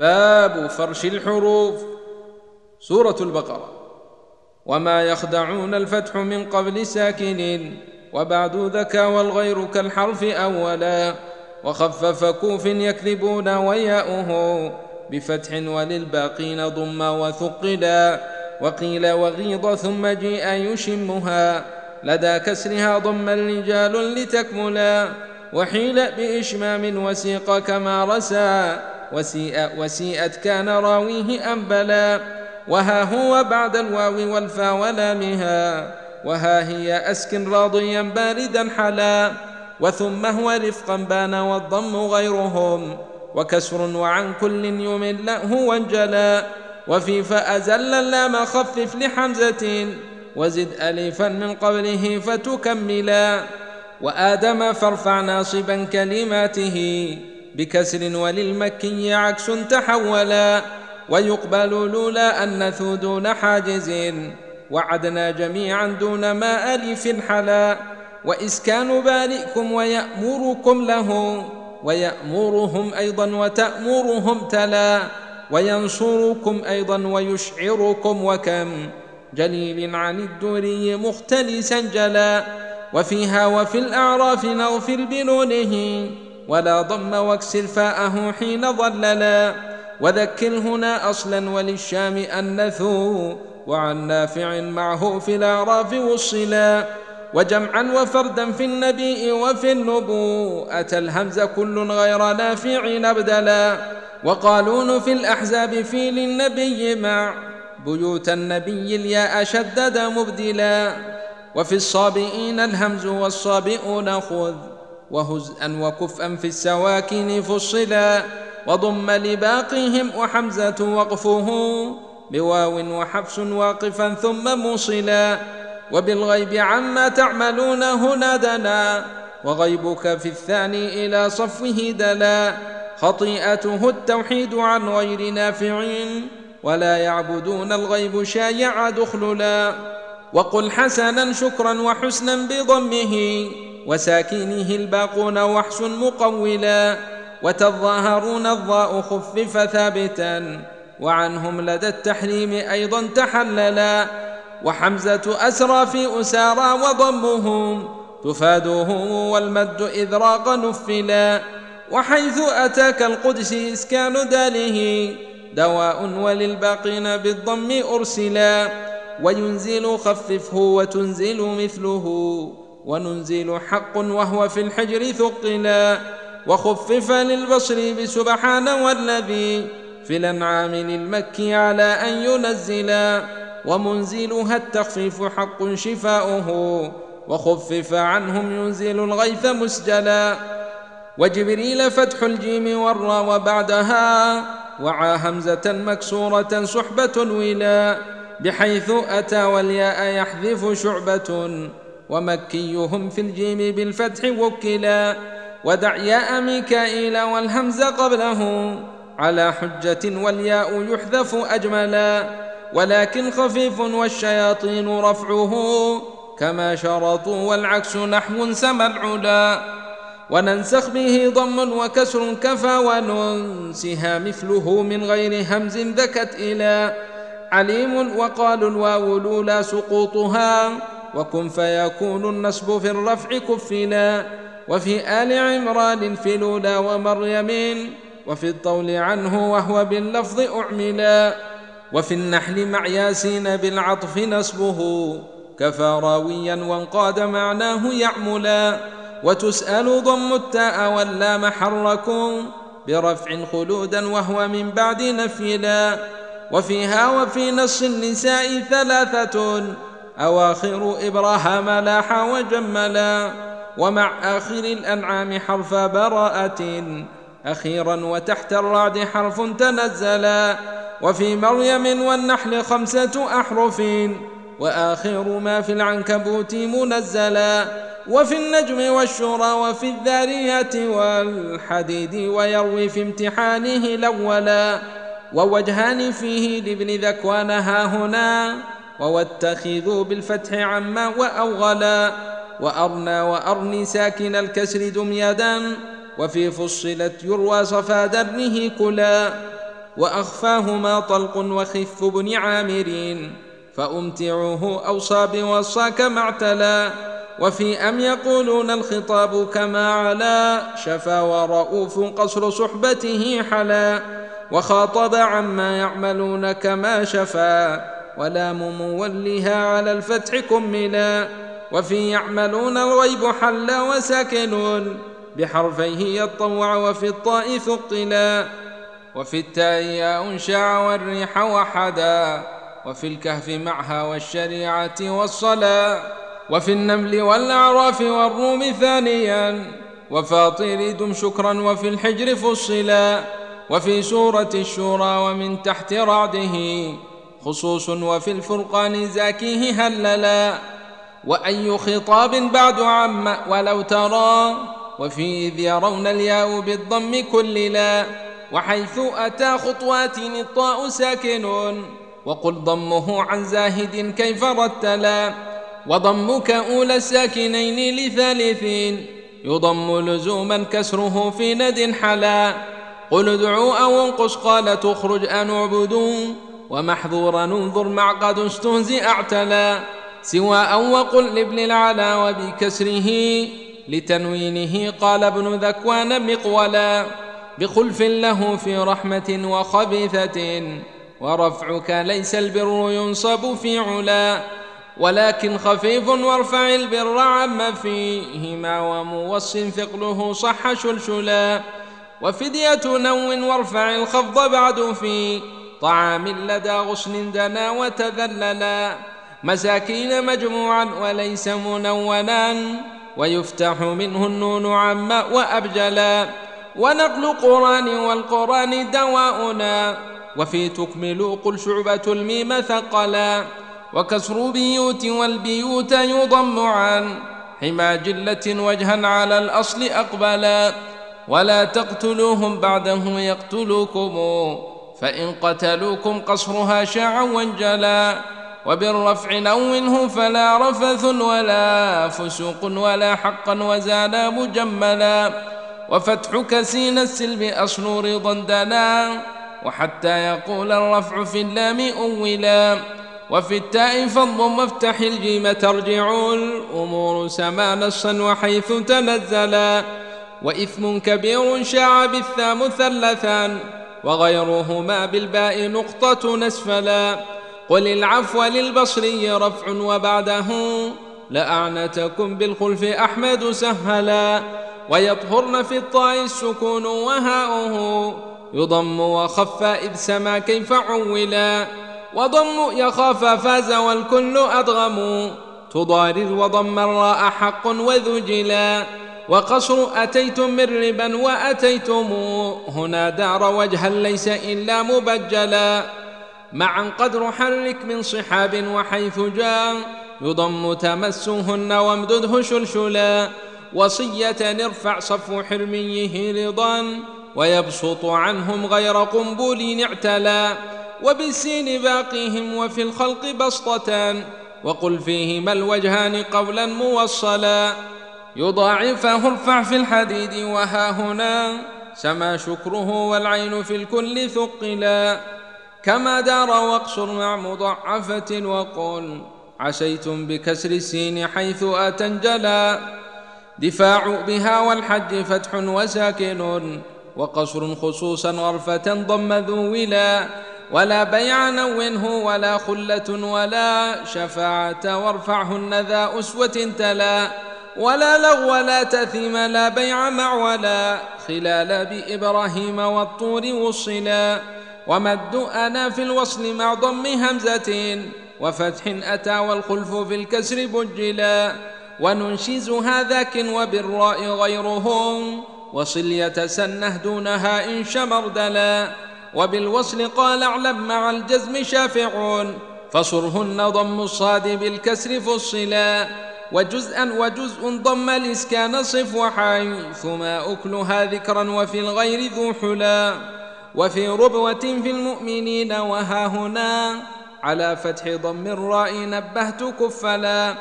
باب فرش الحروف. سورة البقرة. وما يخدعون الفتح من قبل ساكن وبعد ذكى والغير كالحرف أولا. وخفف كوف يكذبون وياؤه بفتح وللباقين ضم وثقلا. وقيل وغيض ثم جيء يشمها. لدى كسرها ضم الرجال لتكملا. وحيل بإشمام وسيق كما رسى وسيء وسيئت كان راويه أنبلا وها هو بعد الواو والفا ولامها وها هي أسكن راضيا باردا حلا. وثم هو رفقا بان والضم غيرهم. وكسر وعن كل يمل هو انجلا وفي فأزل اللام خفف لحمزة. وزد ألفا من قبله فتكملا. وآدم فارفع ناصبا كلماته. بكسر وللمكي عكس تحولا ويقبل لولا أنث دون حاجز وعدنا جميعا دون ما ألف حلا وإسكان بارئكم ويأمركم له ويأمرهم أيضا وتأمرهم تلا وينصركم أيضا ويشعركم وكم جليل عن الدوري مختلسا جلا وفيها وفي الأعراف نغفر بنونه ولا ضم واكسر فاءه حين ضللا وذكر هنا أصلا وللشام أنثوا وعن نافع معه في الأعراف وصلا وجمعا وفردا في النبي وفي النبوءة الهمز كل غير نافع أبدلا. وقالون في الأحزاب في للنبي مع بيوت النبي الياء شدد مبدلا. وفي الصابئين الهمز والصابئون خذ وهزءا وكفءا في السواكن فصلا وضم لباقيهم وحمزة وقفه بواو وحفص واقفا ثم موصلا وبالغيب عما تعملون هنا دنا وغيبك في الثاني إلى صفه دلا خطيئته التوحيد عن غير نافع ولا يعبدون الغيب شايع دخللا وقل حسنا شكرا وحسنا بضمه وساكنه الباقون وحش مقولا وتظاهرون الضاء خفف ثابتا وعنهم لدى التحريم أيضا تحللا وحمزة أسرى في أسارى وضمهم تفادوه والمد إذ راق نفلا وحيث أتاك القدس إسكان داله دواء وللباقين بالضم أرسلا وينزل خففه وتنزل مثله وننزل حق وهو في الحجر ثقلا وخفف للبصر بسبحان والذي في الأنعام للمكي على أن ينزلا ومنزلها التخفيف حق شفاؤه وخفف عنهم ينزل الغيث مسجلا وجبريل فتح الجيم والرا وبعدها وعى همزة مكسورة صحبة ولا بحيث أتى والياء يحذف شعبة ومكيهم في الجيم بالفتح وكلا ودع ياء ميكائيل والهمز قبله على حجة والياء يحذف أجملا ولكن خفيف والشياطين رفعه كما شرطوا والعكس نحو سما العلا وننسخ به ضم وكسر كفى وننسها مثله من غير همز ذكت إلى عليم وقالوا الواو لولا سقوطها وكن فيكون النصب في الرفع كفلا وفي آل عمران في لولا ومريم وفي الطول عنه وهو باللفظ أعملا وفي النحل مع ياسين بالعطف نصبه كفى راويا وانقاد معناه يعملا وتسأل ضم التاء واللام حركم برفع خلودا وهو من بعد نفيلا وفيها وفي نص النساء ثلاثة أواخر إبراهام لاح وجملا ومع آخر الأنعام حرف براءة أخيرا وتحت الرعد حرف تنزلا وفي مريم والنحل خمسة أحرف وآخر ما في العنكبوت منزلا وفي النجم والشورى وفي الذاريات والحديد ويروي في امتحانه الأولا ووجهان فيه لابن ذكوان ها هنا. وواتخذوا بالفتح عما وأوغلا وأرنى وأرني ساكن الكسر دميدا وفي فصلت يروى صفا درنه كلا وأخفاهما طلق وخف بن عامرين فأمتعه أوصى بوصاك ما اعتلى وفي أم يقولون الخطاب كما علا شفا ورؤوف قصر صحبته حلا وخاطب عما يعملون كما شفا ولام مولها على الفتح كملا. وفي يعملون الغيب حل وسكنون بحرفيه يطوع وفي الطاء ثقلا. وفي التاء ياء شاع والريح وحدا. وفي الكهف معها والشريعة والصلاة وفي النمل والأعراف والروم ثانيا. وفاطر دم شكرا وفي الحجر فصلا. وفي سورة الشورى ومن تحت رعده. خصوص وفي الفرقان زاكيه هللا وأي خطاب بعد عم ولو ترى وفي إذ يرون الياء بالضم كللا وحيث أتى خطوات الطاء ساكن وقل ضمه عن زاهد كيف رتلا وضمك أولى الساكنين لثالثين يضم لزوما كسره في ند حلا قل ادعوا أو انقص قال تخرج أن اعبدوا ومحظورا انظر مع قد استهزئ اعتلى سواء وقل لابن العلا وبكسره لتنوينه قال ابن ذكوان مقولا بخلف له في رحمة وخبيثة ورفعك ليس البر ينصب في علا ولكن خفيف وارفع البر عم فيهما وموص ثقله صح شلشلا وفدية نو وارفع الخفض بعد في طعام لدى غصن دنا وتذللا. مساكين مجموعا وليس منونا ويفتح منه النون عما وأبجلا. ونقل قرآن والقرآن دواؤنا. وفي تكمل قل شعبة الميم ثقلا. وكسر بيوت والبيوت يضم عن حما جلة وجها على الأصل أقبلا. ولا تقتلوهم بعده يقتلوكم. فإن قتلوكم قصرها شاعا وانجلا وبالرفع نونه فلا رفث ولا فسوق ولا حقا وزالا مجملا. وفتحك سين السلب أصل رضا دنا وحتى يقول الرفع في اللام أولا. وفي التاء فالضم افتح الجيم ترجع الأمور سما نصا وحيث تنزلا. وإثم كبير شاع بالثا مثلثا وغيرهما بالباء نقطة نسفلا. قل العفو للبصري رفع وبعده. لأعنتكم بالخلف أحمد سهلا. ويطهرن في الطاء السكون وهاؤه. يضم وخف إذ سما كيف عولا. وضم يخاف فاز والكل أدغم. تضارر وضم الراء حق وذجلا. وقصر أتيتم من ربا وأتيتم هنا دار وجها ليس إلا مبجلا. معا قدر حرك من صحاب وحيث جاء. يضم تمسهن وامدده شلشلا. وصية ارفع صفو حرميه رضا. ويبسط عنهم غير قنبل اعتلى وبالسين باقيهم وفي الخلق بسطة. وقل فيهما الوجهان قولا موصلا. يضاعفه ارفع في الحديد وها هنا سما شكره والعين في الكل ثقلا كما دار واقصر مع مضعفة وقل عسيتم بكسر السين حيث أتنجلا دفاع بها والحج فتح وساكن وقصر خصوصا غرفة ضم ذو ولا ولا بيع نونه ولا خلة ولا شفاعة وارفعهن ذا أسوة تلا ولا لغو لا تثيم لا بيع مع ولا خلال بإبراهيم والطور وصلا. ومد أنا في الوصل مع ضم همزة وفتح أتى والخلف في الكسر بجلا. وننشزها ذاك وبالراء غيرهم وصل يتسنه دونها إن شمردلا. وبالوصل قال اعلم مع الجزم شافعون فصرهن ضم الصاد بالكسر فصلا. وجزءا وجزء ضم الإسكان صف وحيثما أكلها ذكرا وفي الغير ذو حلا وفي ربوة في المؤمنين وها هنا على فتح ضم الراء نبهت كفلا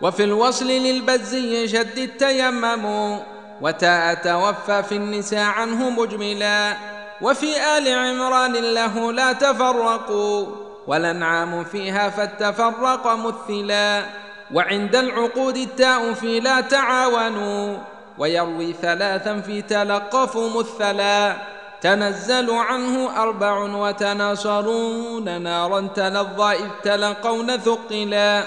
وفي الوصل للبزي شد التيمم وتاء توفى في النساء عنه مجملا وفي آل عمران له لا تفرقوا والأنعام فيها فالتفرق مثلا وعند العقود التاء في لا تعاونوا ويروي ثلاثا في تلقفوا مثلا. تنزل عنه أربع وتناصرون نارا تلظى إذ تلقون ثقلا.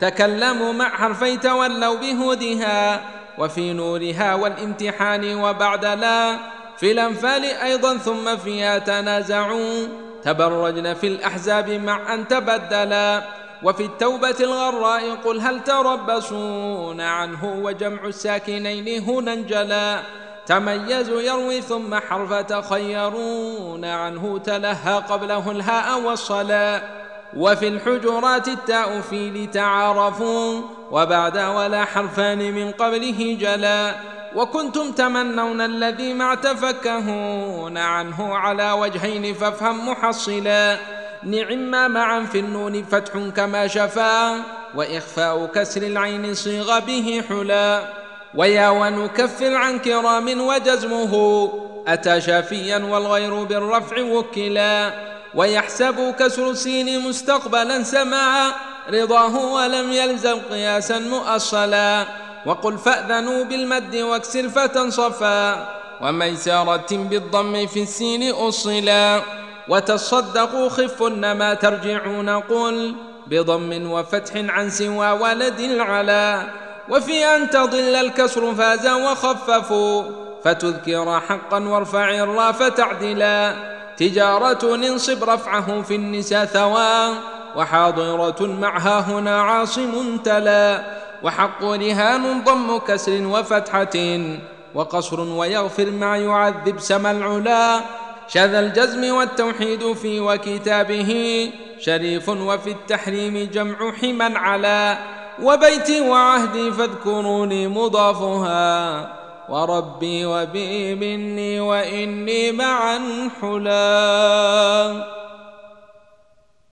تكلموا مع حرفي تولوا بهدها وفي نورها والامتحان وبعد لا. في الأنفال أيضا ثم فيها تنازعوا. تبرجن في الأحزاب مع أن تبدلا. وفي التوبة الغراء قل هل تربصون عنه وجمع الساكنين هنا انجلا تميزوا يروي ثم حرف تخيرون عنه تلهى قبله الهاء والصلاة. وفي الحجرات التاء في لتعارفوا وبعد ولا حرفان من قبله جلا وكنتم تمنون الذي مع تفكهون عنه على وجهين فافهم محصلا. نعم معا في النون فتح كما شفا وإخفاء كسر العين صيغ به حلا. ويا ونكفر عن كرام وجزمه أتى شافيا والغير بالرفع وكلا. ويحسب كسر السين مستقبلا سماعا رضاه ولم يلزم قياسا مؤصلا. وقل فأذنوا بالمد واكسر فتنصفا. وميسارة بالضم في السين أصلا. وتصدقوا خفن ما ترجعون قل بضم وفتح عن سوى ولد العلا وفي أن تضل الكسر فاز وخففوا فتذكر حقا وارفع الرا فتعدلا تجارة انصب رفعه في النساء ثوى وحاضرة معها هنا عاصم تلا وحق رهان ضم كسر وفتحة وقصر ويغفر مع يعذب سما العلا شذ الجزم والتوحيد في وكتابه شريف وفي التحريم جمع حما على وبيتي وعهدي فاذكروني مضافها وربي وبي مني وإني معا حلا